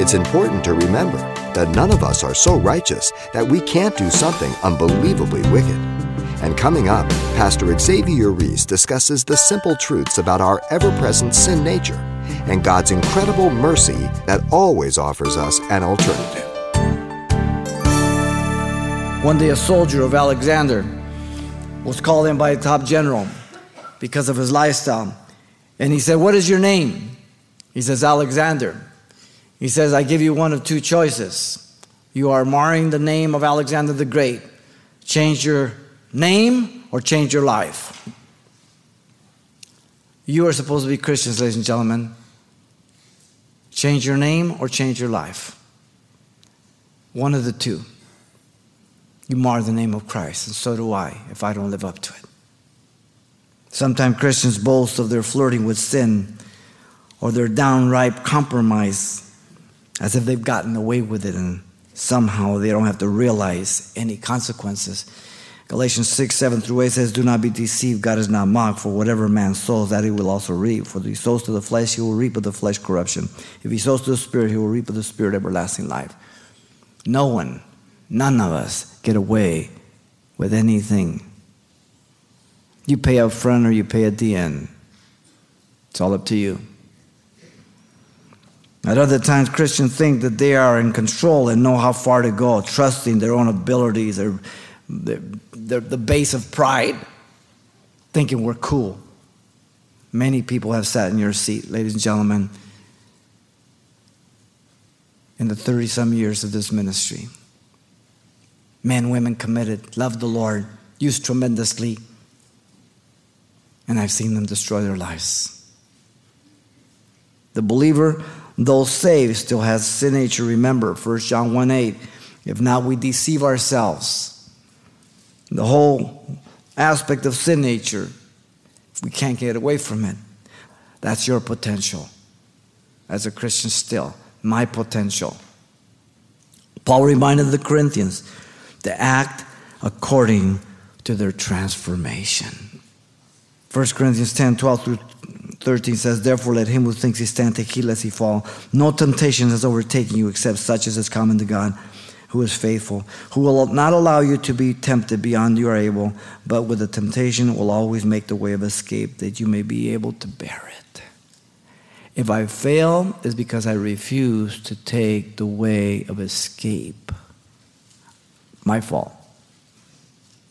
it's important to remember that none of us are so righteous that we can't do something unbelievably wicked. And coming up, Pastor Xavier Reese discusses the simple truths about our ever present sin nature and God's incredible mercy that always offers us an alternative. One day, a soldier of Alexander was called in by a top general because of his lifestyle. And he said, What is your name? He says, Alexander. He says, I give you one of two choices. You are marring the name of Alexander the Great. Change your name or change your life. You are supposed to be Christians, ladies and gentlemen. Change your name or change your life. One of the two. You mar the name of Christ, and so do I if I don't live up to it. Sometimes Christians boast of their flirting with sin or their downright compromise as if they've gotten away with it and somehow they don't have to realize any consequences. Galatians 6, 7 through 8 says, Do not be deceived, God is not mocked, for whatever man sows, that he will also reap. For if he sows to the flesh, he will reap of the flesh corruption. If he sows to the spirit, he will reap of the spirit everlasting life. No one, none of us get away with anything. You pay up front or you pay at the end. It's all up to you. At other times, Christians think that they are in control and know how far to go, trusting their own abilities, their, their, their, the base of pride, thinking we're cool. Many people have sat in your seat, ladies and gentlemen, in the 30 some years of this ministry. Men, women committed, loved the Lord, used tremendously, and I've seen them destroy their lives. The believer though saved, still has sin nature. Remember, 1 John 1 8. If not, we deceive ourselves. The whole aspect of sin nature, we can't get away from it. That's your potential as a Christian, still. My potential. Paul reminded the Corinthians to act according to their transformation. 1 Corinthians 10 12 through 13 says, Therefore, let him who thinks he stand take heed lest he fall. No temptation has overtaken you except such as is common to God, who is faithful, who will not allow you to be tempted beyond you are able, but with the temptation will always make the way of escape that you may be able to bear it. If I fail, it's because I refuse to take the way of escape. My fault,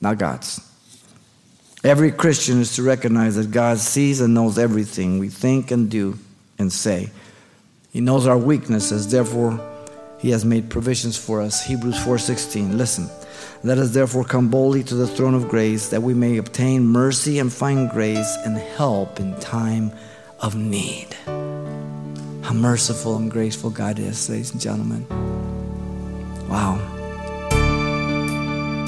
not God's. Every Christian is to recognize that God sees and knows everything we think and do and say. He knows our weaknesses, therefore he has made provisions for us. Hebrews 4:16. Listen. Let us therefore come boldly to the throne of grace that we may obtain mercy and find grace and help in time of need. How merciful and graceful God is, ladies and gentlemen. Wow.